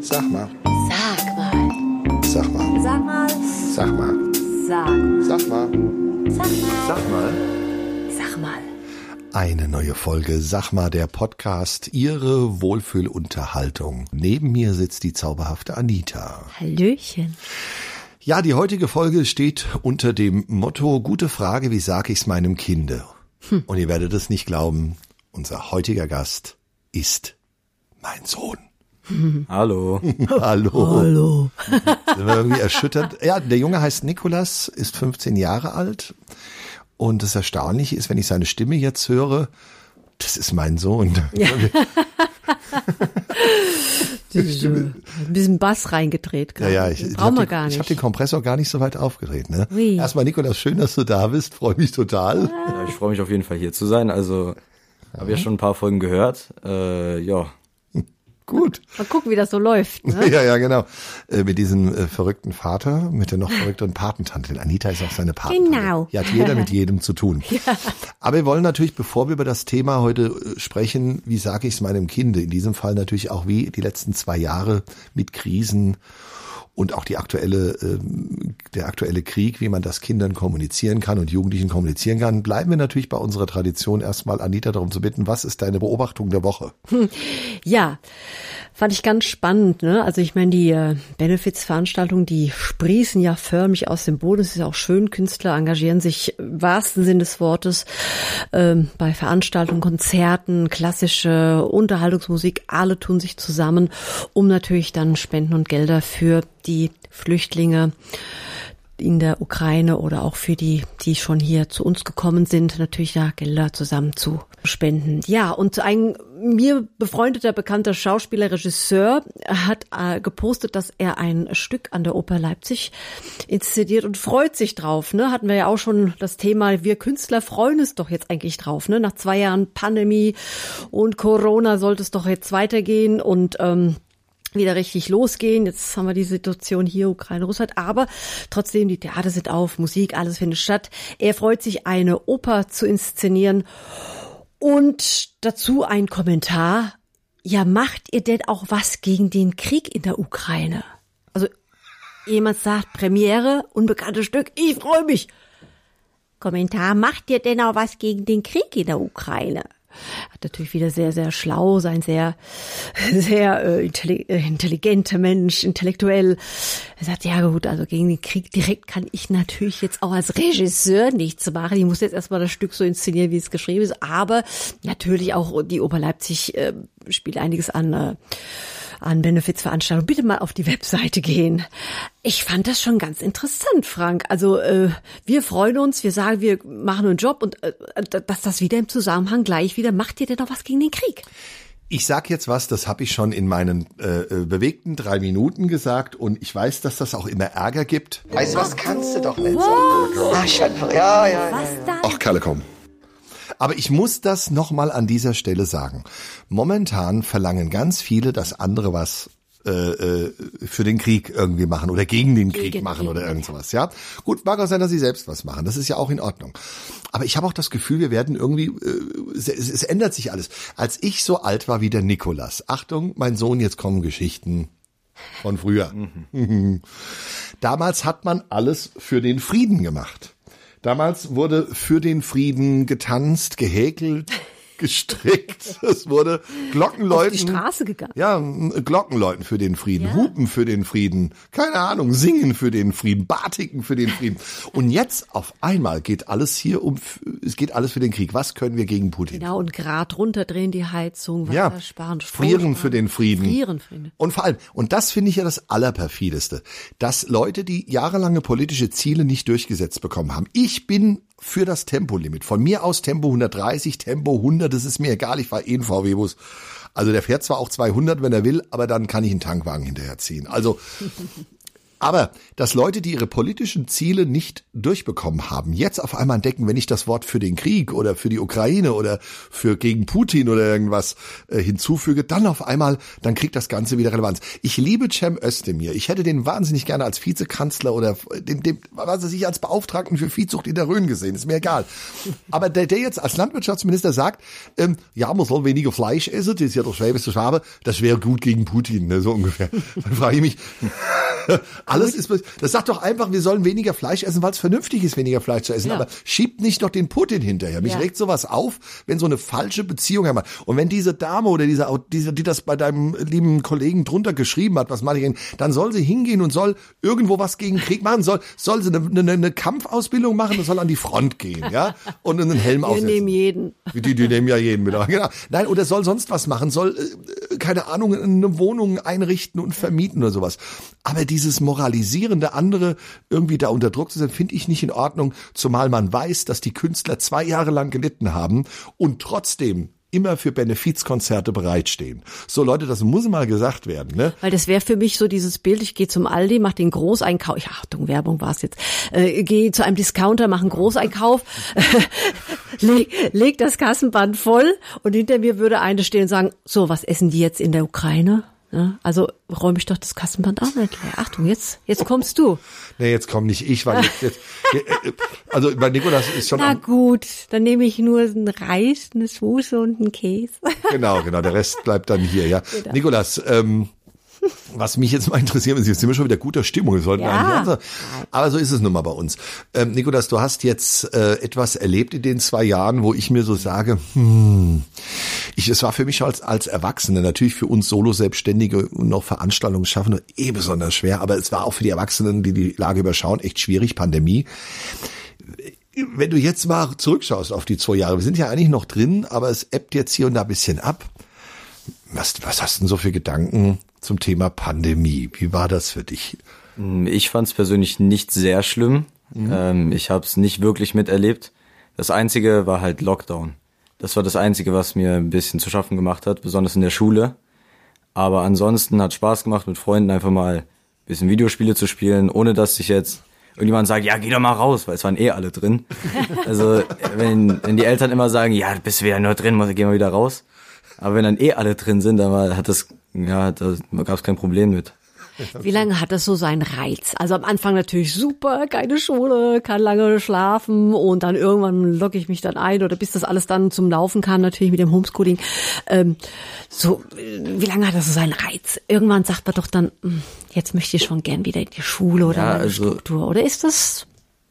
Sag mal. Sag mal. Sag mal. Sag mal. Sag mal. Sag. Sag mal. Sag mal. Sag mal. Sag mal. Eine neue Folge Sag mal der Podcast, Ihre Wohlfühlunterhaltung. Neben mir sitzt die zauberhafte Anita. Hallöchen. Ja, die heutige Folge steht unter dem Motto Gute Frage, wie sag ich's meinem Kinde? Und ihr werdet es nicht glauben, unser heutiger Gast ist mein Sohn. Hallo. Hallo. Hallo. Sind wir irgendwie erschüttert. Ja, der Junge heißt Nikolas, ist 15 Jahre alt. Und das Erstaunliche ist, wenn ich seine Stimme jetzt höre, das ist mein Sohn. Ein bisschen Bass reingedreht Ja, gerade. ja, ich, ich Brauchen habe wir den, gar ich hab nicht. den Kompressor gar nicht so weit aufgedreht. Ne? Ui. Erstmal, Nikolas, schön, dass du da bist. Freue mich total. Ja, ich freue mich auf jeden Fall hier zu sein. Also habe ja schon ein paar Folgen gehört. Äh, ja, Gut. Mal gucken, wie das so läuft. Ne? Ja, ja, genau. Äh, mit diesem äh, verrückten Vater, mit der noch verrückteren Patentante. Anita ist auch seine Patentante. Genau. Ja, hat jeder mit jedem zu tun. Aber wir wollen natürlich, bevor wir über das Thema heute äh, sprechen, wie sage ich es meinem Kind, in diesem Fall natürlich auch wie die letzten zwei Jahre mit Krisen und auch die aktuelle, ähm, der aktuelle Krieg, wie man das Kindern kommunizieren kann und Jugendlichen kommunizieren kann, bleiben wir natürlich bei unserer Tradition erstmal Anita darum zu bitten, was ist deine Beobachtung der Woche? Ja, fand ich ganz spannend. Ne? Also ich meine, die äh, Benefits-Veranstaltungen, die sprießen ja förmlich aus dem Boden. Es ist auch schön, Künstler engagieren sich im wahrsten Sinn des Wortes ähm, bei Veranstaltungen, Konzerten, klassische Unterhaltungsmusik. Alle tun sich zusammen, um natürlich dann Spenden und Gelder für die Flüchtlinge in der Ukraine oder auch für die, die schon hier zu uns gekommen sind, natürlich da Gelder zusammen zu spenden. Ja, und ein mir befreundeter, bekannter Schauspieler, Regisseur hat äh, gepostet, dass er ein Stück an der Oper Leipzig inszeniert und freut sich drauf. Ne? Hatten wir ja auch schon das Thema, wir Künstler freuen es doch jetzt eigentlich drauf. Ne? Nach zwei Jahren Pandemie und Corona sollte es doch jetzt weitergehen und ähm, wieder richtig losgehen. Jetzt haben wir die Situation hier, Ukraine, Russland. Aber trotzdem, die Theater sind auf, Musik, alles findet statt. Er freut sich, eine Oper zu inszenieren. Und dazu ein Kommentar. Ja, macht ihr denn auch was gegen den Krieg in der Ukraine? Also, jemand sagt, Premiere, unbekanntes Stück, ich freue mich. Kommentar, macht ihr denn auch was gegen den Krieg in der Ukraine? Hat natürlich wieder sehr, sehr schlau, sein sehr, sehr äh, äh, intelligenter Mensch, intellektuell. Er sagt, ja gut, also gegen den Krieg direkt kann ich natürlich jetzt auch als Regisseur nichts machen. Ich muss jetzt erstmal das Stück so inszenieren, wie es geschrieben ist. Aber natürlich auch die Oper Leipzig äh, spielt einiges an. Äh, an Benefizveranstaltungen, bitte mal auf die Webseite gehen. Ich fand das schon ganz interessant, Frank. Also äh, wir freuen uns, wir sagen, wir machen einen Job und äh, dass das wieder im Zusammenhang gleich wieder, macht ihr denn noch was gegen den Krieg? Ich sag jetzt was, das habe ich schon in meinen äh, äh, bewegten drei Minuten gesagt und ich weiß, dass das auch immer Ärger gibt. Weißt du was, kannst du doch nicht sagen. Ach, ja, ja, ja. Was dann? Ach, Kalle, komm. Aber ich muss das nochmal an dieser Stelle sagen. Momentan verlangen ganz viele, dass andere was äh, äh, für den Krieg irgendwie machen oder gegen den Krieg Gegen machen oder irgend sowas, ja. Gut, mag auch sein, dass sie selbst was machen. Das ist ja auch in Ordnung. Aber ich habe auch das Gefühl, wir werden irgendwie, äh, es, es ändert sich alles. Als ich so alt war wie der Nikolas, Achtung, mein Sohn, jetzt kommen Geschichten von früher. Damals hat man alles für den Frieden gemacht. Damals wurde für den Frieden getanzt, gehäkelt, gestrickt. Es wurde Glockenläuten. Auf die Straße gegangen. Ja, Glockenläuten für den Frieden, Hupen für den Frieden, keine Ahnung, singen für den Frieden, Batiken für den Frieden. Und jetzt auf einmal geht alles hier um, es geht alles für den Krieg. Was können wir gegen Putin? Genau, und Grad runterdrehen die Heizung, Wasser Ja, sparen, Strom frieren sparen. für den Frieden. Frieren für den Und vor allem, und das finde ich ja das Allerperfideste, dass Leute, die jahrelange politische Ziele nicht durchgesetzt bekommen haben. Ich bin für das Tempolimit. Von mir aus Tempo 130, Tempo 100, das ist mir egal, ich fahre eh einen VW-Bus. Also der fährt zwar auch 200, wenn er will, aber dann kann ich einen Tankwagen hinterherziehen. Also Aber dass Leute, die ihre politischen Ziele nicht durchbekommen haben, jetzt auf einmal entdecken, wenn ich das Wort für den Krieg oder für die Ukraine oder für gegen Putin oder irgendwas äh, hinzufüge, dann auf einmal, dann kriegt das Ganze wieder Relevanz. Ich liebe Cem Özdemir. Ich hätte den wahnsinnig gerne als Vizekanzler oder den, den was weiß ich, als Beauftragten für Viehzucht in der Rhön gesehen. Ist mir egal. Aber der, der jetzt als Landwirtschaftsminister sagt, ähm, ja, man soll weniger Fleisch essen, das ist ja der schwäbische Schwabe, das wäre gut gegen Putin, ne, so ungefähr. Dann frage ich mich, alles ist, das sagt doch einfach, wir sollen weniger Fleisch essen, weil es vernünftig ist, weniger Fleisch zu essen. Ja. Aber schiebt nicht noch den Putin hinterher. Mich ja. regt sowas auf, wenn so eine falsche Beziehung haben. Und wenn diese Dame oder diese, diese, die das bei deinem lieben Kollegen drunter geschrieben hat, was mal ich, dann soll sie hingehen und soll irgendwo was gegen Krieg machen, soll, soll sie eine, eine, eine Kampfausbildung machen und soll an die Front gehen, ja? Und einen Helm Wir aufsetzen. nehmen jeden. Die, die nehmen ja jeden mit. Genau. Nein, oder soll sonst was machen, soll, äh, keine Ahnung, eine Wohnung einrichten und vermieten oder sowas. Aber dieses moralisierende andere irgendwie da unter Druck zu sein, finde ich nicht in Ordnung, zumal man weiß, dass die Künstler zwei Jahre lang gelitten haben und trotzdem immer für Benefizkonzerte bereitstehen. So Leute, das muss mal gesagt werden, ne? Weil das wäre für mich so dieses Bild, ich gehe zum Aldi, mache den Großeinkauf, ich, Achtung, Werbung war es jetzt, äh, gehe zu einem Discounter, mache einen Großeinkauf, leg, leg das Kassenband voll und hinter mir würde eine stehen und sagen, so, was essen die jetzt in der Ukraine? Ja, also räume ich doch das Kassenband auch nicht leer. Achtung, jetzt, jetzt kommst du. Nee, jetzt komm nicht ich, weil jetzt, jetzt also bei Nikolas ist schon. Na gut, dann nehme ich nur einen Reis, eine Soße und einen Käse. Genau, genau, der Rest bleibt dann hier, ja. Genau. Nikolas, ähm, was mich jetzt mal interessiert, ist, jetzt sind wir schon wieder guter Stimmung. Wir sollten Ja. eigentlich, aber so ist es nun mal bei uns. Ähm, Nikolas, du hast jetzt äh, etwas erlebt in den zwei Jahren, wo ich mir so sage, hm, ich, es war für mich als, als Erwachsene, natürlich für uns Solo-Selbstständige und noch Veranstaltungsschaffende eh besonders schwer, aber es war auch für die Erwachsenen, die die Lage überschauen, echt schwierig, Pandemie. Wenn du jetzt mal zurückschaust auf die zwei Jahre, wir sind ja eigentlich noch drin, aber es ebbt jetzt hier und da ein bisschen ab. Was, was hast du denn so für Gedanken zum Thema Pandemie? Wie war das für dich? Ich fand es persönlich nicht sehr schlimm. Ähm, ich habe es nicht wirklich miterlebt. Das Einzige war halt Lockdown. Das war das Einzige, was mir ein bisschen zu schaffen gemacht hat, besonders in der Schule. Aber ansonsten hat Spaß gemacht, mit Freunden einfach mal ein bisschen Videospiele zu spielen, ohne dass sich jetzt irgendjemand sagt, ja, geh doch mal raus, weil es waren eh alle drin. Also wenn, wenn die Eltern immer sagen, ja, du bist wieder nur drin, muss geh mal wieder raus. Aber wenn dann eh alle drin sind, dann war, hat das, ja, da gab es kein Problem mit. Wie lange hat das so seinen Reiz? Also am Anfang natürlich super, keine Schule, kann lange schlafen und dann irgendwann logge ich mich dann ein oder bis das alles dann zum Laufen kam, natürlich mit dem Homeschooling. Ähm, so, äh, wie lange hat das so seinen Reiz? Irgendwann sagt man doch dann, hm, jetzt möchte ich schon gern wieder in die Schule oder Ja, in die also- Struktur. Oder ist das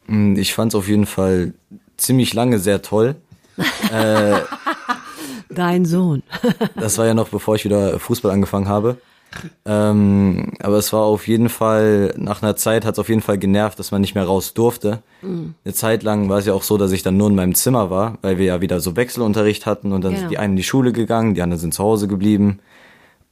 Mm, Ich fand es auf jeden Fall ziemlich lange sehr toll. dein Sohn? Das war ja noch bevor ich wieder Fußball angefangen habe. Ähm, aber es war auf jeden Fall, nach einer Zeit hat es auf jeden Fall genervt, dass man nicht mehr raus durfte. Eine Zeit lang war es ja auch so, dass ich dann nur in meinem Zimmer war, weil wir ja wieder so Wechselunterricht hatten und dann Genau. sind die einen in die Schule gegangen, die anderen sind zu Hause geblieben.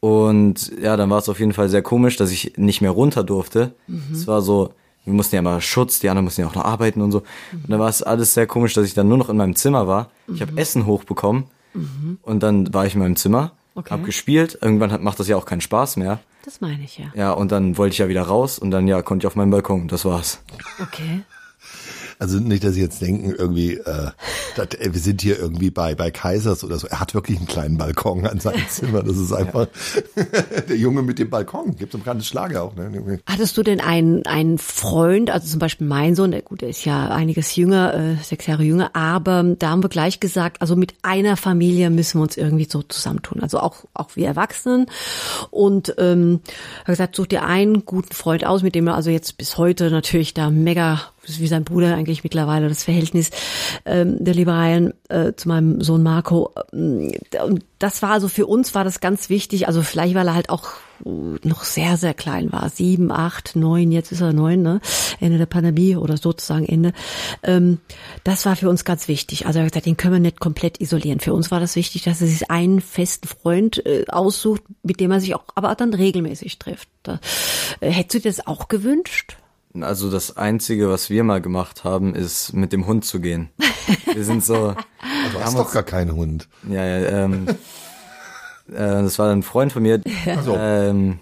Und ja, dann war es auf jeden Fall sehr komisch, dass ich nicht mehr runter durfte. Es war so, wir mussten ja immer Schutz, die anderen mussten ja auch noch arbeiten und so. Und dann war es alles sehr komisch, dass ich dann nur noch in meinem Zimmer war. Ich habe Essen hochbekommen und dann war ich in meinem Zimmer, Okay. hab gespielt. Irgendwann hat, macht das ja auch keinen Spaß mehr. Das meine ich ja. Ja, und dann wollte ich ja wieder raus und dann ja konnte ich auf meinen Balkon. Das war's. Okay. Also nicht, dass Sie jetzt denken, irgendwie, äh, das, äh, wir sind hier irgendwie bei, bei Kaisers oder so. Er hat wirklich einen kleinen Balkon an seinem Zimmer. Das ist einfach der Junge mit dem Balkon. Gibt es einen Schlager auch. Ne? Hattest du denn einen, einen Freund, also zum Beispiel mein Sohn, der gut, der ist ja einiges jünger, äh, sechs Jahre jünger, aber da haben wir gleich gesagt, also mit einer Familie müssen wir uns irgendwie so zusammentun. Also auch, auch wir Erwachsenen. Und ähm, hat gesagt, such dir einen guten Freund aus, mit dem er also jetzt bis heute natürlich da mega wie sein Bruder eigentlich mittlerweile das Verhältnis ähm, der Liberalen äh, zu meinem Sohn Marco. Ähm, Und das war also für uns war das ganz wichtig. Also vielleicht weil er halt auch äh, noch sehr sehr klein war, sieben, acht, neun. Jetzt ist er neun, ne? Ende der Pandemie oder sozusagen Ende. Ähm, das war für uns ganz wichtig. Also er hat gesagt, den können wir nicht komplett isolieren. Für uns war das wichtig, dass er sich einen festen Freund äh, aussucht, mit dem er sich auch aber dann regelmäßig trifft. Da, äh, hättest du dir das auch gewünscht? Also das Einzige, was wir mal gemacht haben, ist mit dem Hund zu gehen. Wir sind so, Du hast doch gar keinen Hund. ja, ja, ähm, äh, das war ein Freund von mir. so. Ähm,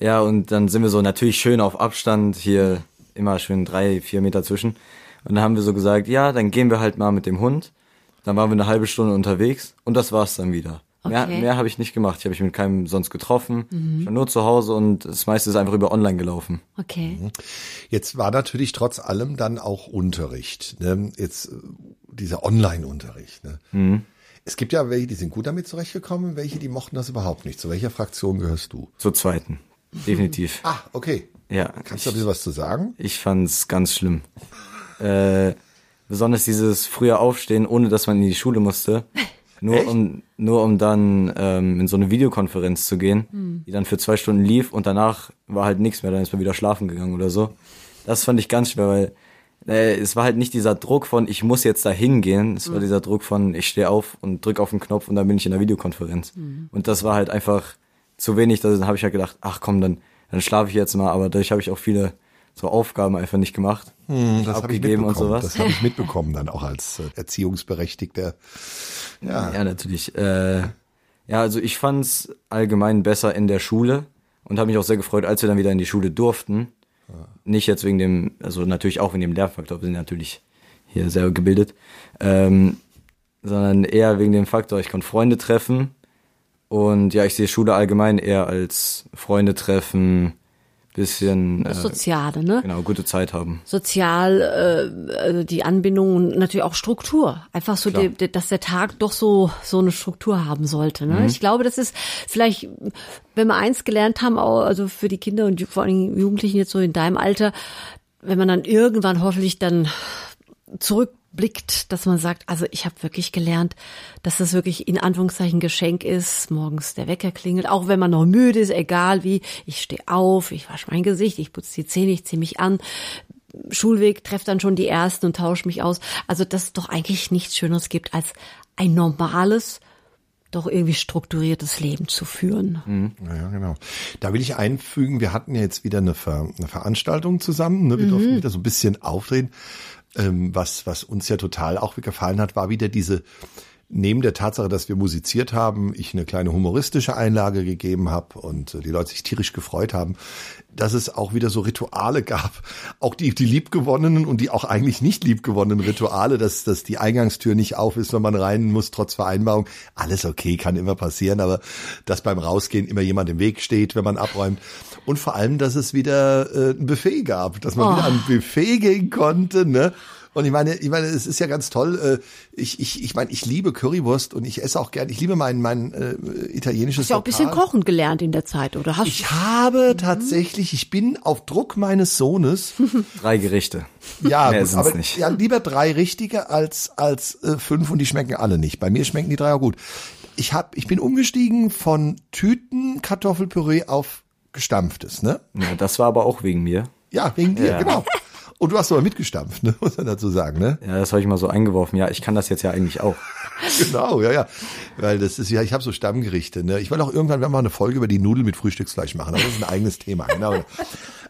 Ja, und dann sind wir so natürlich schön auf Abstand, hier immer schön drei, vier Meter zwischen. Und dann haben wir so gesagt, ja, dann gehen wir halt mal mit dem Hund. Dann waren wir eine halbe Stunde unterwegs und das war's dann wieder. Mehr, Okay. mehr habe ich nicht gemacht. Ich habe mich mit keinem sonst getroffen. Ich war nur zu Hause und das meiste ist einfach über online gelaufen. Okay. Jetzt war natürlich trotz allem dann auch Unterricht. Ne? Jetzt äh, dieser Online-Unterricht. Ne? Es gibt ja welche, die sind gut damit zurechtgekommen, welche, die mochten das überhaupt nicht. Zu welcher Fraktion gehörst du? Zur zweiten. Definitiv. Ah, okay. Ja. Kannst du ein bisschen was zu sagen? Ich fand's ganz schlimm. Äh, besonders dieses frühe Aufstehen, ohne dass man in die Schule musste. Nur Echt? um, nur um dann ähm, in so eine Videokonferenz zu gehen, die dann für zwei Stunden lief und danach war halt nichts mehr, dann ist man wieder schlafen gegangen oder so. Das fand ich ganz schwer, weil äh, es war halt nicht dieser Druck von, ich muss jetzt da hingehen, es war dieser Druck von, ich stehe auf und drück auf den Knopf und dann bin ich in der Videokonferenz. Und das war halt einfach zu wenig, da habe ich halt gedacht, ach komm, dann, dann schlafe ich jetzt mal, aber dadurch habe ich auch viele so Aufgaben einfach nicht gemacht. Hm, Das abgegeben und sowas. Das habe ich mitbekommen dann auch als äh, Erziehungsberechtigter. Ja. Ja, natürlich. Äh, ja, also ich fand's allgemein besser in der Schule und habe mich auch sehr gefreut, als wir dann wieder in die Schule durften. Nicht jetzt wegen dem, also natürlich auch wegen dem Lernfaktor, wir sind natürlich hier sehr gebildet, ähm, sondern eher wegen dem Faktor, ich konnte Freunde treffen und ja, ich sehe Schule allgemein eher als Freunde treffen, bisschen Das äh, Soziale, ne? genau gute Zeit haben. Sozial, äh, also die Anbindung und natürlich auch Struktur. Einfach so, die, die, dass der Tag doch so so eine Struktur haben sollte. Ne? Ich glaube, das ist vielleicht, wenn wir eins gelernt haben, auch, also für die Kinder und vor allem Jugendlichen jetzt so in deinem Alter, wenn man dann irgendwann hoffentlich dann zurückblickt, dass man sagt, also ich habe wirklich gelernt, dass das wirklich in Anführungszeichen Geschenk ist, morgens der Wecker klingelt, auch wenn man noch müde ist, egal wie, ich stehe auf, ich wasche mein Gesicht, ich putze die Zähne, ich ziehe mich an, Schulweg, treffe dann schon die Ersten und tausche mich aus. Also dass es doch eigentlich nichts Schöneres gibt, als ein normales, doch irgendwie strukturiertes Leben zu führen. Ja, ja, genau. Da will ich einfügen, wir hatten ja jetzt wieder eine, Ver eine Veranstaltung zusammen. Ne? Wir durften wieder so ein bisschen aufdrehen. Ähm, was, was uns ja total auch gefallen hat, war wieder diese, neben der Tatsache, dass wir musiziert haben, ich eine kleine humoristische Einlage gegeben habe und die Leute sich tierisch gefreut haben, dass es auch wieder so Rituale gab, auch die, die liebgewonnenen und die auch eigentlich nicht liebgewonnenen Rituale, dass, dass die Eingangstür nicht auf ist, wenn man rein muss, trotz Vereinbarung. Alles okay, kann immer passieren, aber dass beim Rausgehen immer jemand im Weg steht, wenn man abräumt. Und vor allem, dass es wieder äh, ein Buffet gab, dass man wieder an ein Buffet gehen konnte, ne? Und ich meine, ich meine, es ist ja ganz toll. äh, Ich, ich, ich meine, ich liebe Currywurst und ich esse auch gern. Ich liebe mein, mein äh, italienisches Hast ja auch ein bisschen kochen gelernt in der Zeit, oder? Hast Ich habe tatsächlich, ich bin auf Druck meines Sohnes, Drei Gerichte. ja, Mehr gut, sind's aber nicht. ja, lieber drei richtige als als äh, fünf und die schmecken alle nicht. Bei mir schmecken die drei auch gut. Ich hab, ich bin umgestiegen von Tüten Kartoffelpüree auf gestampftes, ne? Ja, das war aber auch wegen mir. Ja, wegen dir, Ja. genau. Und du hast aber mitgestampft, ne? Muss man dazu sagen, ne? Ja, das habe ich mal so eingeworfen. Ja, ich kann das jetzt ja eigentlich auch. Genau, ja, ja. Weil das ist ja, ich habe so Stammgerichte. Ne? Ich will auch irgendwann mal eine Folge über die Nudeln mit Frühstücksfleisch machen. Aber das ist ein eigenes Thema, genau.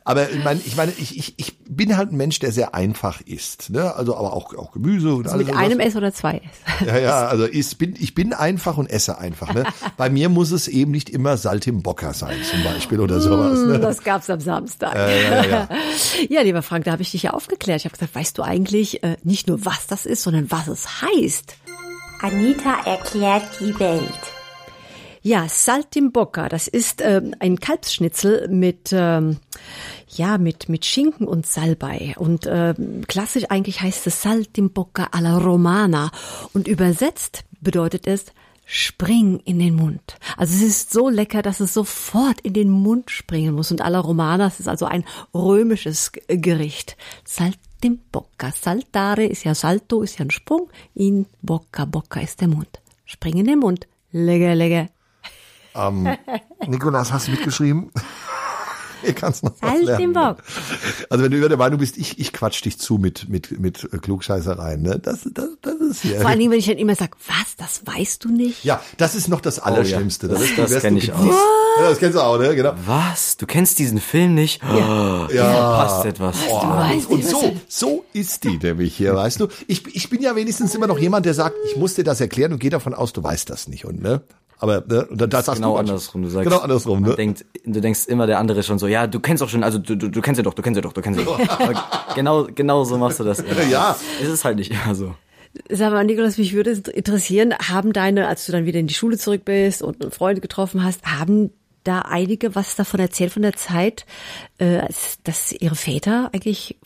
Aber ich meine, ich meine, ich, ich, ich bin halt ein Mensch, der sehr einfach isst. Ne? Also aber auch, auch Gemüse und alles. mit einem S oder zwei S? Ja, ja, also ich bin, ich bin einfach und esse einfach. Ne? Bei mir muss es eben nicht immer Saltimbocca sein, zum Beispiel oder sowas. Ne? Das gab's am Samstag. ja, ja, ja. Ja, lieber Frank, da habe ich dich ja aufgeklärt. Ich habe gesagt, weißt du eigentlich äh, nicht nur, was das ist, sondern was es heißt? Anita erklärt die Welt. Ja, Saltimbocca, das ist ähm, ein Kalbsschnitzel mit ähm, ja mit mit Schinken und Salbei und ähm, klassisch eigentlich heißt es Saltimbocca alla Romana und übersetzt bedeutet es Spring in den Mund. Also es ist so lecker, dass es sofort in den Mund springen muss. Und alla Romana, das ist also ein römisches Gericht. Saltimbocca. Saltare ist ja Salto, ist ja ein Sprung. In Bocca, Bocca ist der Mund. Spring in den Mund. Lecker, lecker. Ähm, Nikolas, hast du mitgeschrieben? Hier kannst noch was Halt lernen. den Bock. Also wenn du über der Meinung bist, ich, ich quatsch dich zu mit, mit, mit Klugscheißereien, ne? Das, das, das ist hier. Vor allen Dingen, wenn ich dann immer sage, was, das weißt du nicht? ja, das ist noch das Allerschlimmste. Das- ist, das wärst kenn du ich gedisst. Ja, das kennst du auch, ne? Genau. Was? Du kennst diesen Film nicht? Ja. Passt etwas. Oh, weißt und nicht, was so, so ist die nämlich hier, weißt du. Ich, ich bin ja wenigstens immer noch jemand, der sagt, ich muss dir das erklären und gehe davon aus, du weißt das nicht. Und, ne? Aber ne, da- das hast genau du andersrum. Du sagst, genau andersrum. Ne? denkt, du denkst immer, der andere ist schon so, ja, du kennst doch schon, also du, du, du kennst ja doch, du kennst ja doch, du kennst ja doch. Genau, genau so machst du das. Immer. Ja. Es ist halt nicht immer so. Sag mal, Nikolaus, mich würde interessieren, haben deine, als du dann wieder in die Schule zurück bist und Freunde getroffen hast, haben da einige was davon erzählt von der Zeit, äh, dass ihre Väter eigentlich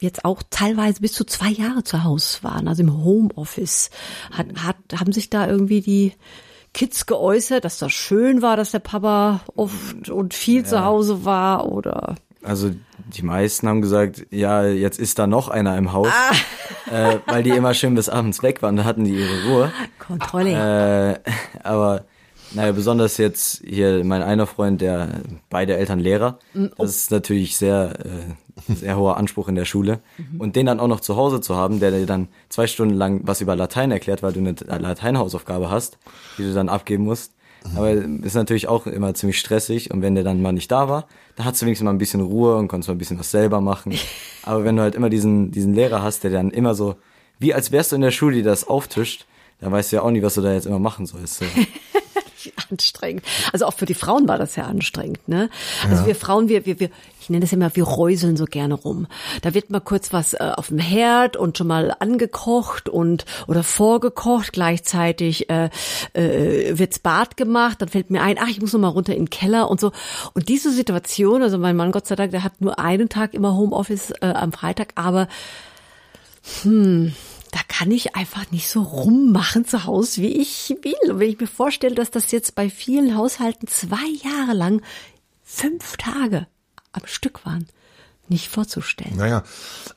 jetzt auch teilweise bis zu zwei Jahre zu Hause waren, also im Homeoffice. Hat, hat, haben sich da irgendwie die Kids geäußert, dass das schön war, dass der Papa oft und viel zu Hause war oder Also die meisten haben gesagt, ja, jetzt ist da noch einer im Haus, äh, weil die immer schön bis abends weg waren, da hatten die ihre Ruhe. Kontrolle. Äh, aber naja, besonders jetzt hier mein einer Freund, der beide Eltern Lehrer, das ist natürlich sehr, äh, sehr hoher Anspruch in der Schule. Und den dann auch noch zu Hause zu haben, der dir dann zwei Stunden lang was über Latein erklärt, weil du eine Lateinhausaufgabe hast, die du dann abgeben musst. Aber ist natürlich auch immer ziemlich stressig und wenn der dann mal nicht da war, da hattest du wenigstens mal ein bisschen Ruhe und konntest mal ein bisschen was selber machen. Aber wenn du halt immer diesen, diesen Lehrer hast, der dann immer so, wie als wärst du in der Schule, die das auftischt, dann weißt du ja auch nicht, was du da jetzt immer machen sollst. So. anstrengend. Also auch für die Frauen war das ja anstrengend, ne? Also wir Frauen, wir, wir, wir, ich nenne das immer, wir räuseln so gerne rum. Da wird mal kurz was äh, auf dem Herd und schon mal angekocht und oder vorgekocht. Gleichzeitig äh, äh, wird's Bad gemacht. Dann fällt mir ein, ach, ich muss noch mal runter in den Keller und so. Und diese Situation, also mein Mann, Gott sei Dank, der hat nur einen Tag immer Homeoffice äh, am Freitag, aber da kann ich einfach nicht so rummachen zu Hause, wie ich will. Und wenn ich mir vorstelle, dass das jetzt bei vielen Haushalten zwei Jahre lang fünf Tage am Stück waren, nicht vorzustellen. Naja,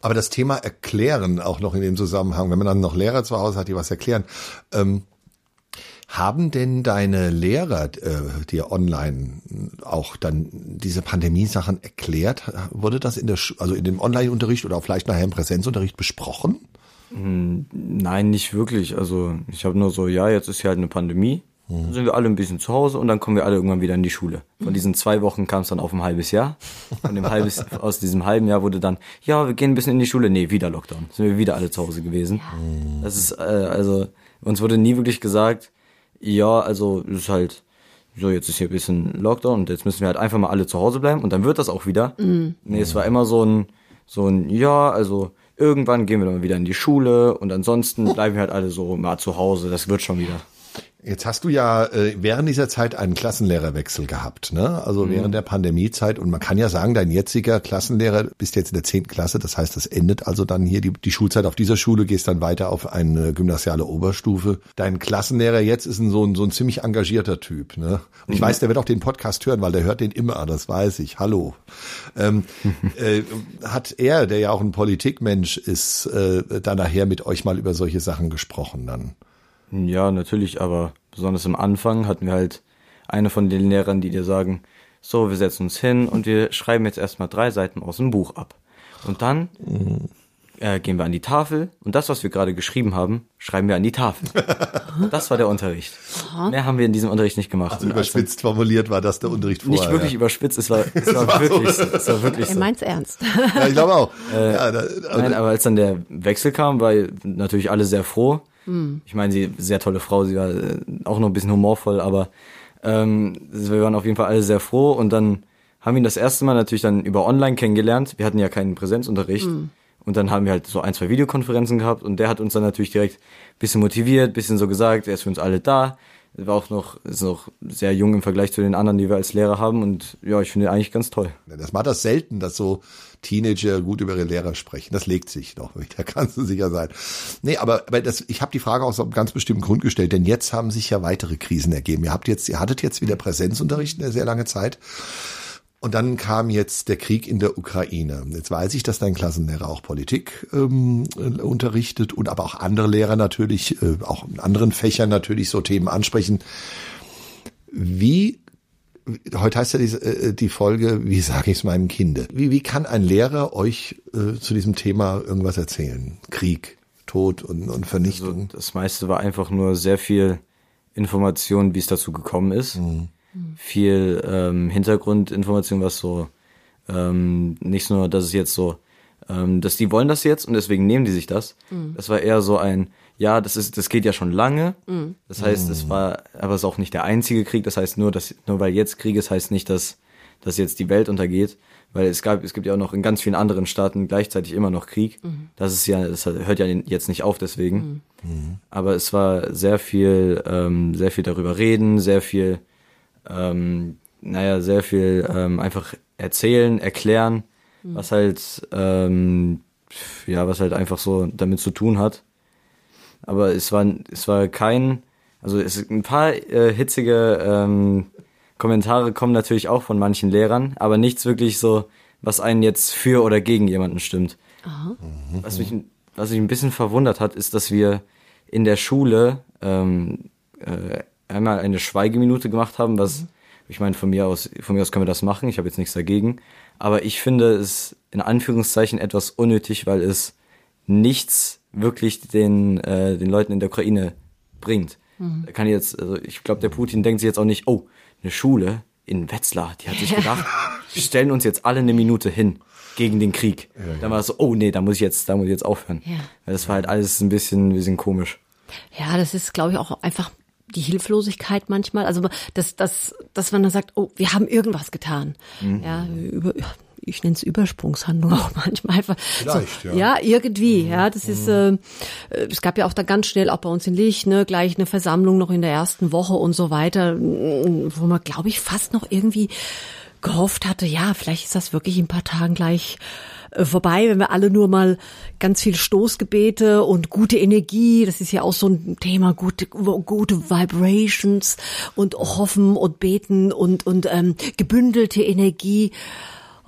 aber das Thema Erklären auch noch in dem Zusammenhang, wenn man dann noch Lehrer zu Hause hat, die was erklären, ähm, haben denn deine Lehrer äh, dir online auch dann diese Pandemie-Sachen erklärt? Wurde das in der, Sch also in dem Online-Unterricht oder vielleicht nachher im Präsenzunterricht besprochen? Nein, nicht wirklich. Also ich habe nur so, ja, jetzt ist hier halt eine Pandemie. Dann sind wir alle ein bisschen zu Hause und dann kommen wir alle irgendwann wieder in die Schule. Von diesen zwei Wochen kam es dann auf ein halbes Jahr. Von dem halbes, aus diesem halben Jahr wurde dann, ja, wir gehen ein bisschen in die Schule. Nee, wieder Lockdown. Sind wir wieder alle zu Hause gewesen. Das ist, äh, also, uns wurde nie wirklich gesagt, ja, also, es ist halt, so, jetzt ist hier ein bisschen Lockdown und jetzt müssen wir halt einfach mal alle zu Hause bleiben und dann wird das auch wieder. Nee, es war immer so ein, so ein, ja, also, irgendwann gehen wir dann wieder in die Schule und ansonsten bleiben wir halt alle so mal zu Hause. Das wird schon wieder. Jetzt hast du ja äh, während dieser Zeit einen Klassenlehrerwechsel gehabt, ne? Also während der Pandemiezeit. Und man kann ja sagen, dein jetziger Klassenlehrer bist jetzt in der zehnten Klasse. Das heißt, das endet also dann hier die, die Schulzeit auf dieser Schule, gehst dann weiter auf eine gymnasiale Oberstufe. Dein Klassenlehrer jetzt ist ein, so, ein, so ein ziemlich engagierter Typ, ne? Und ich weiß, der wird auch den Podcast hören, weil der hört den immer, das weiß ich. Hallo. Ähm, äh, hat er, der ja auch ein Politikmensch ist, äh, dann nachher mit euch mal über solche Sachen gesprochen dann? Ja, natürlich, aber besonders am Anfang hatten wir halt eine von den Lehrern, die dir sagen, so, wir setzen uns hin und wir schreiben jetzt erstmal drei Seiten aus dem Buch ab. Und dann äh, gehen wir an die Tafel und das, was wir gerade geschrieben haben, schreiben wir an die Tafel. Das war der Unterricht. Mehr haben wir in diesem Unterricht nicht gemacht. Also überspitzt formuliert war das der Unterricht vorher. nicht wirklich überspitzt, es war, es war wirklich, so. es war wirklich Er so. meint's ernst. Ja, ich glaube auch. ja, da, Nein, aber als dann der Wechsel kam, war natürlich alle sehr froh. Ich meine, sie sehr tolle Frau, sie war äh, auch noch ein bisschen humorvoll, aber ähm, wir waren auf jeden Fall alle sehr froh und dann haben wir ihn das erste Mal natürlich dann über online kennengelernt. Wir hatten ja keinen Präsenzunterricht. Und dann haben wir halt so ein, zwei Videokonferenzen gehabt und der hat uns dann natürlich direkt bisschen motiviert, bisschen so gesagt, er ist für uns alle da. War auch noch, ist noch sehr jung im Vergleich zu den anderen, die wir als Lehrer haben und ja, ich finde eigentlich ganz toll. das macht das selten, dass so Teenager gut über ihre Lehrer sprechen. Das legt sich noch, da kannst du sicher sein. Nee, aber, aber das, ich habe die Frage aus einem ganz bestimmten Grund gestellt, denn jetzt haben sich ja weitere Krisen ergeben. Ihr habt jetzt, ihr hattet jetzt wieder Präsenzunterricht eine sehr lange Zeit. Und dann kam jetzt der Krieg in der Ukraine. Jetzt weiß ich, dass dein Klassenlehrer auch Politik ähm, äh, unterrichtet und aber auch andere Lehrer natürlich, äh, auch in anderen Fächern natürlich so Themen ansprechen. Wie heute heißt ja die, äh, die Folge, wie sage ich es meinem Kinde? Wie, wie kann ein Lehrer euch äh, zu diesem Thema irgendwas erzählen? Krieg, Tod und, und Vernichtung. Also das meiste war einfach nur sehr viel Information, wie es dazu gekommen ist. Viel ähm, Hintergrundinformation, was so ähm, nicht nur, dass es jetzt so, ähm, dass die wollen das jetzt und deswegen nehmen die sich das. Das war eher so ein, ja, das ist, das geht ja schon lange. Das heißt, es war, aber es ist auch nicht der einzige Krieg. Das heißt nur, dass nur weil jetzt Krieg ist, heißt nicht, dass dass jetzt die Welt untergeht, weil es gab, es gibt ja auch noch in ganz vielen anderen Staaten gleichzeitig immer noch Krieg. Das ist ja, das hört ja jetzt nicht auf deswegen. Aber es war sehr viel, ähm, sehr viel darüber reden, sehr viel, ähm, naja, sehr viel ähm, einfach erzählen, erklären, was halt, ähm, ja, was halt einfach so damit zu tun hat. Aber es war, es war kein, also es ein paar äh, hitzige ähm, Kommentare kommen natürlich auch von manchen Lehrern, aber nichts wirklich so, was einen jetzt für oder gegen jemanden stimmt. Was mich, was mich ein bisschen verwundert hat, ist, dass wir in der Schule ähm, äh, einmal eine Schweigeminute gemacht haben, was ich meine, von mir aus, von mir aus können wir das machen, ich habe jetzt nichts dagegen. Aber ich finde es in Anführungszeichen etwas unnötig, weil es nichts wirklich den, äh, den Leuten in der Ukraine bringt. Da kann jetzt, also ich glaube, der Putin denkt sich jetzt auch nicht, oh, eine Schule in Wetzlar, die hat sich gedacht, wir stellen uns jetzt alle eine Minute hin gegen den Krieg. Dann war es so, oh nee, da muss ich jetzt, da muss ich jetzt aufhören. Ja. Weil das war halt alles ein bisschen, ein bisschen komisch. Ja, das ist, glaube ich, auch einfach die Hilflosigkeit manchmal. Also das, das, dass man dann sagt, oh, wir haben irgendwas getan. Ja, über, ich nenne es Übersprungshandlung auch manchmal einfach. Vielleicht, so, ja. Ja, irgendwie. Ja, das ist. Äh, äh, es gab ja auch da ganz schnell auch bei uns in Lich ne gleich eine Versammlung noch in der ersten Woche und so weiter, wo man, glaube ich, fast noch irgendwie gehofft hatte, ja, vielleicht ist das wirklich in ein paar Tagen gleich vorbei, wenn wir alle nur mal ganz viel Stoßgebete und gute Energie, das ist ja auch so ein Thema, gute, gute Vibrations und hoffen und beten und, und ähm, gebündelte Energie.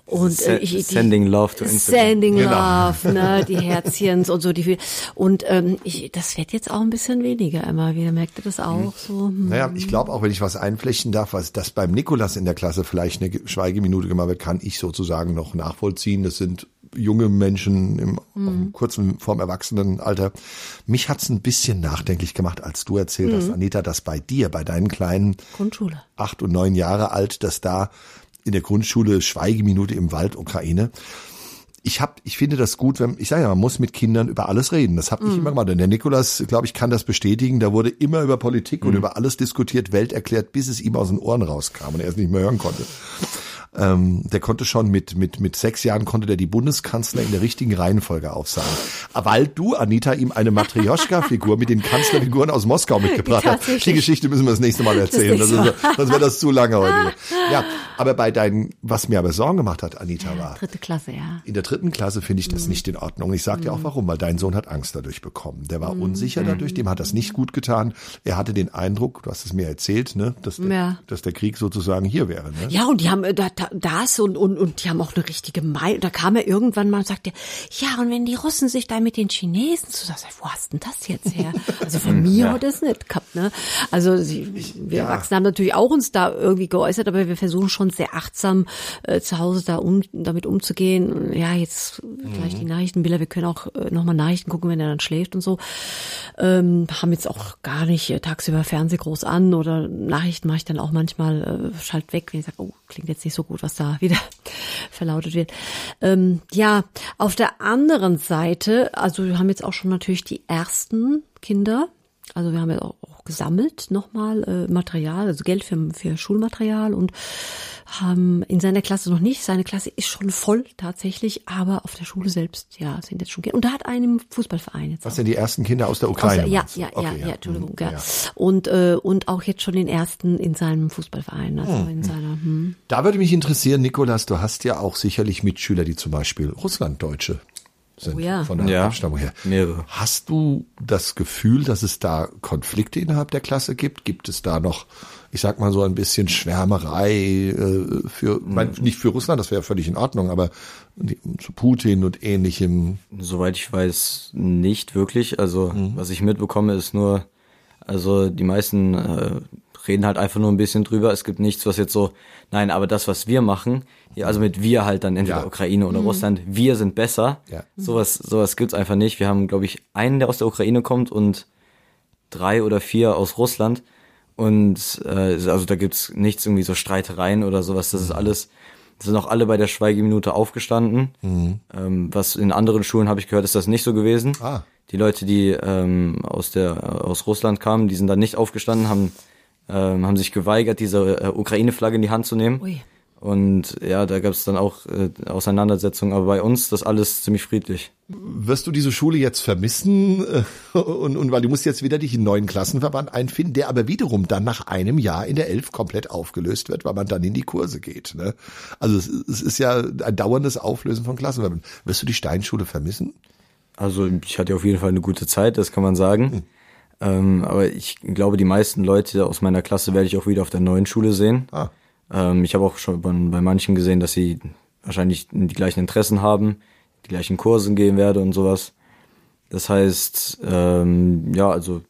Und äh, ich, Sending love to Instagram. Sending Genau. Love, ne, die Herzchens und so die und ähm, ich, das wird jetzt auch ein bisschen weniger immer wieder. Merkt ihr das auch so? Hm. Naja, ich glaube auch, wenn ich was einflechten darf, was das beim Nikolas in der Klasse vielleicht eine Schweigeminute gemacht wird, kann ich sozusagen noch nachvollziehen. Das sind junge Menschen im, einem kurzen vorm Erwachsenenalter. Mich hat's ein bisschen nachdenklich gemacht, als du erzählt hast, Anita, dass bei dir, bei deinen kleinen Grundschule. acht und neun Jahre alt, dass da in der Grundschule Schweigeminute im Wald Ukraine. Ich hab, ich finde das gut, wenn ich sage ja, man muss mit Kindern über alles reden. Das habe ich immer gemacht. Und der Nikolas, glaube ich, kann das bestätigen. Da wurde immer über Politik und über alles diskutiert, Welt erklärt, bis es ihm aus den Ohren rauskam und er es nicht mehr hören konnte. Ähm, der konnte schon mit, mit, mit sechs Jahren konnte der die Bundeskanzler in der richtigen Reihenfolge aufsagen. Weil du, Anita, ihm eine Matrioschka-Figur mit den Kanzlerfiguren aus Moskau mitgebracht hast. Die Geschichte müssen wir das nächste Mal erzählen. Das nächste ist, sonst wäre das zu lange heute. Ja, aber bei deinen, was mir aber Sorgen gemacht hat, Anita, war, Dritte Klasse, ja. in der dritten Klasse finde ich das nicht in Ordnung. Ich sage dir auch warum, weil dein Sohn hat Angst dadurch bekommen. Der war unsicher dadurch, dem hat das nicht gut getan. Er hatte den Eindruck, du hast es mir erzählt, ne, dass der, Ja. dass der Krieg sozusagen hier wäre. Ne? Ja, und die haben da, das und, und, und die haben auch eine richtige Meinung. Da kam er irgendwann mal und sagte, ja, und wenn die Russen sich da mit den Chinesen zusammen, wo hast denn das jetzt her? Also von mir hat das nicht gehabt, ne? Also sie, wir ja. Erwachsenen haben natürlich auch uns da irgendwie geäußert, aber wir versuchen schon sehr achtsam äh, zu Hause da um, damit umzugehen. Ja, jetzt gleich die Nachrichtenbilder, wir können auch äh, nochmal Nachrichten gucken, wenn er dann schläft und so. Ähm, haben jetzt auch gar nicht äh, tagsüber Fernseh groß an oder Nachrichten mache ich dann auch manchmal äh, schalt weg, wenn ich sage, oh, klingt jetzt nicht so gut, was da wieder verlautet wird. Ähm, ja, auf der anderen Seite, also wir haben jetzt auch schon natürlich die ersten Kinder, also wir haben ja auch, auch gesammelt nochmal äh, Material, also Geld für, für Schulmaterial und haben in seiner Klasse noch nicht. Seine Klasse ist schon voll tatsächlich, aber auf der Schule selbst, ja, sind jetzt schon Kinder. Und da hat einen Fußballverein jetzt. Was auch. sind die ersten Kinder aus der Aus Ukraine? der, ja, ja, Okay, ja, ja, Entschuldigung, Hm, ja. Und, äh, und auch jetzt schon den ersten in seinem Fußballverein, also in seiner, hm. Da würde mich interessieren, Nikolas, du hast ja auch sicherlich Mitschüler, die zum Beispiel Russlanddeutsche sind, Oh ja. von der Ja, Abstammung her. mehrere. Hast du das Gefühl, dass es da Konflikte innerhalb der Klasse gibt? Gibt es da noch, ich sag mal so ein bisschen Schwärmerei äh, für, mein, nicht für Russland, das wäre völlig in Ordnung, aber zu Putin und ähnlichem. Soweit ich weiß, nicht wirklich. Also, was ich mitbekomme, ist nur, also die meisten äh, reden halt einfach nur ein bisschen drüber. Es gibt nichts, was jetzt so, nein, aber das, was wir machen, ja, also mit wir halt dann entweder Ja. Ukraine oder Russland, wir sind besser. Ja. Sowas, sowas gibt's einfach nicht. Wir haben, glaube ich, einen, der aus der Ukraine kommt und drei oder vier aus Russland. Und äh, also da gibt's nichts irgendwie so Streitereien oder sowas. Das ist alles, sind auch alle bei der Schweigeminute aufgestanden. Ähm, was in anderen Schulen habe ich gehört, ist das nicht so gewesen. Ah. Die Leute, die ähm, aus der aus Russland kamen, die sind dann nicht aufgestanden, haben ähm, haben sich geweigert, diese äh, Ukraine-Flagge in die Hand zu nehmen. Ui. Und ja, da gab es dann auch äh, Auseinandersetzungen. Aber bei uns das alles ziemlich friedlich. Wirst du diese Schule jetzt vermissen? Und, und weil du musst jetzt wieder dich in einen neuen Klassenverband einfinden, der aber wiederum dann nach einem Jahr in der Elf komplett aufgelöst wird, weil man dann in die Kurse geht. Ne? Also es, es ist ja ein dauerndes Auflösen von Klassenverbänden. Wirst du die Steinschule vermissen? Also ich hatte auf jeden Fall eine gute Zeit, das kann man sagen. Ähm, aber ich glaube, die meisten Leute aus meiner Klasse werde ich auch wieder auf der neuen Schule sehen. Ah. Ähm, ich habe auch schon bei, bei manchen gesehen, dass sie wahrscheinlich die gleichen Interessen haben, die gleichen Kursen gehen werde und sowas. Das heißt, ähm, ja, also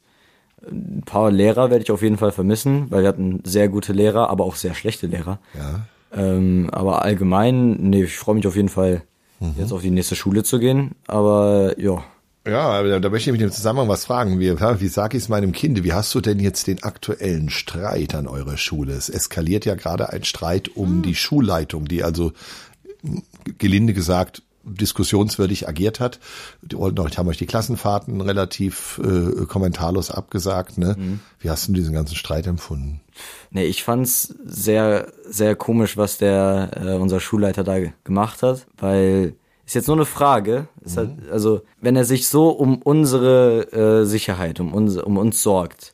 ein paar Lehrer werde ich auf jeden Fall vermissen, weil wir hatten sehr gute Lehrer, aber auch sehr schlechte Lehrer. Ja. Ähm, aber allgemein, nee, ich freue mich auf jeden Fall, jetzt auf die nächste Schule zu gehen. Aber ja, Ja, da, da möchte ich mich im Zusammenhang was fragen. Wie, wie sage ich es meinem Kind? Wie hast du denn jetzt den aktuellen Streit an eurer Schule? Es eskaliert ja gerade ein Streit um die Schulleitung, die also gelinde gesagt diskussionswürdig agiert hat. Die wollten euch, haben euch die Klassenfahrten relativ äh, kommentarlos abgesagt. Ne? Wie hast du diesen ganzen Streit empfunden? Nee, ich fand's sehr, sehr komisch, was der äh, unser Schulleiter da ge- gemacht hat, weil ist jetzt nur eine Frage. Ist halt, also wenn er sich so um unsere äh, Sicherheit, um uns, um uns sorgt,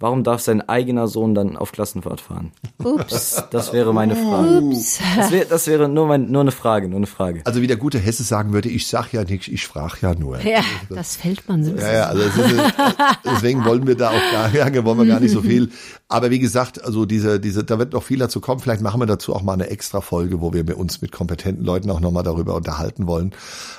warum darf sein eigener Sohn dann auf Klassenfahrt fahren? Ups. Das wäre meine Frage. Ups. Das, wär, das wäre nur, mein, nur eine Frage, nur eine Frage. Also wie der gute Hesse sagen würde, ich sag ja nichts, ich frag ja nur. Ja, das fällt man so. Ja, ja, also ist, deswegen wollen wir da auch gar, ja, wollen wir gar nicht so viel. Aber wie gesagt, also diese, diese, da wird noch viel dazu kommen. Vielleicht machen wir dazu auch mal eine extra Folge, wo wir uns mit kompetenten Leuten auch nochmal darüber unterhalten wollen.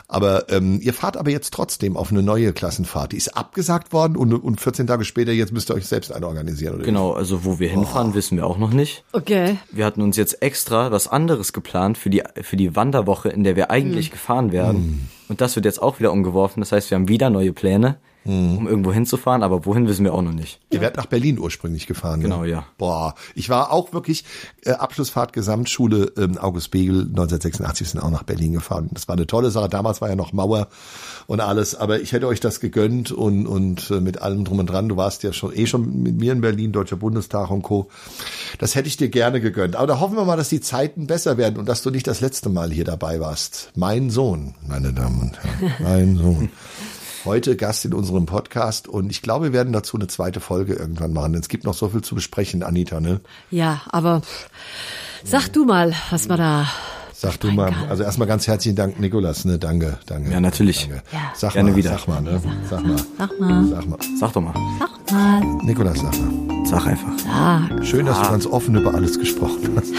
Aber ähm, ihr fahrt aber jetzt trotzdem auf eine neue Klassenfahrt. Die ist abgesagt worden und, und 14 Tage später, jetzt müsst ihr euch selbst eine organisieren, oder? Genau, also wo wir hinfahren, wissen wir auch noch nicht. Okay. Wir hatten uns jetzt extra was anderes geplant für die, für die Wanderwoche, in der wir eigentlich gefahren werden. Und das wird jetzt auch wieder umgeworfen. Das heißt, wir haben wieder neue Pläne, um irgendwo hinzufahren, aber wohin wissen wir auch noch nicht. Ihr werdet nach Berlin ursprünglich gefahren. Genau, ne? ja. Boah, ich war auch wirklich äh, Abschlussfahrt Gesamtschule ähm, August Begel 1986 sind auch nach Berlin gefahren. Das war eine tolle Sache. Damals war ja noch Mauer und alles, aber ich hätte euch das gegönnt und und äh, mit allem drum und dran. Du warst ja schon eh schon mit mir in Berlin, Deutscher Bundestag und Co. Das hätte ich dir gerne gegönnt. Aber da hoffen wir mal, dass die Zeiten besser werden und dass du nicht das letzte Mal hier dabei warst. Mein Sohn, meine Damen und Herren, mein Sohn heute Gast in unserem Podcast und ich glaube, wir werden dazu eine zweite Folge irgendwann machen. Es gibt noch so viel zu besprechen, Anita, ne? Ja, aber sag du mal, was wir da. Sag du mal, also erstmal ganz herzlichen Dank, Nikolas, ne? Danke, danke. Ja, natürlich. Danke. Ja. Sag Gerne mal, wieder. sag mal, ne? Sag mal. Sag mal. Sag mal. Sag doch mal. Sag mal. Nikolas, sag mal. Sag einfach. Sag. Schön, dass du ganz offen über alles gesprochen hast.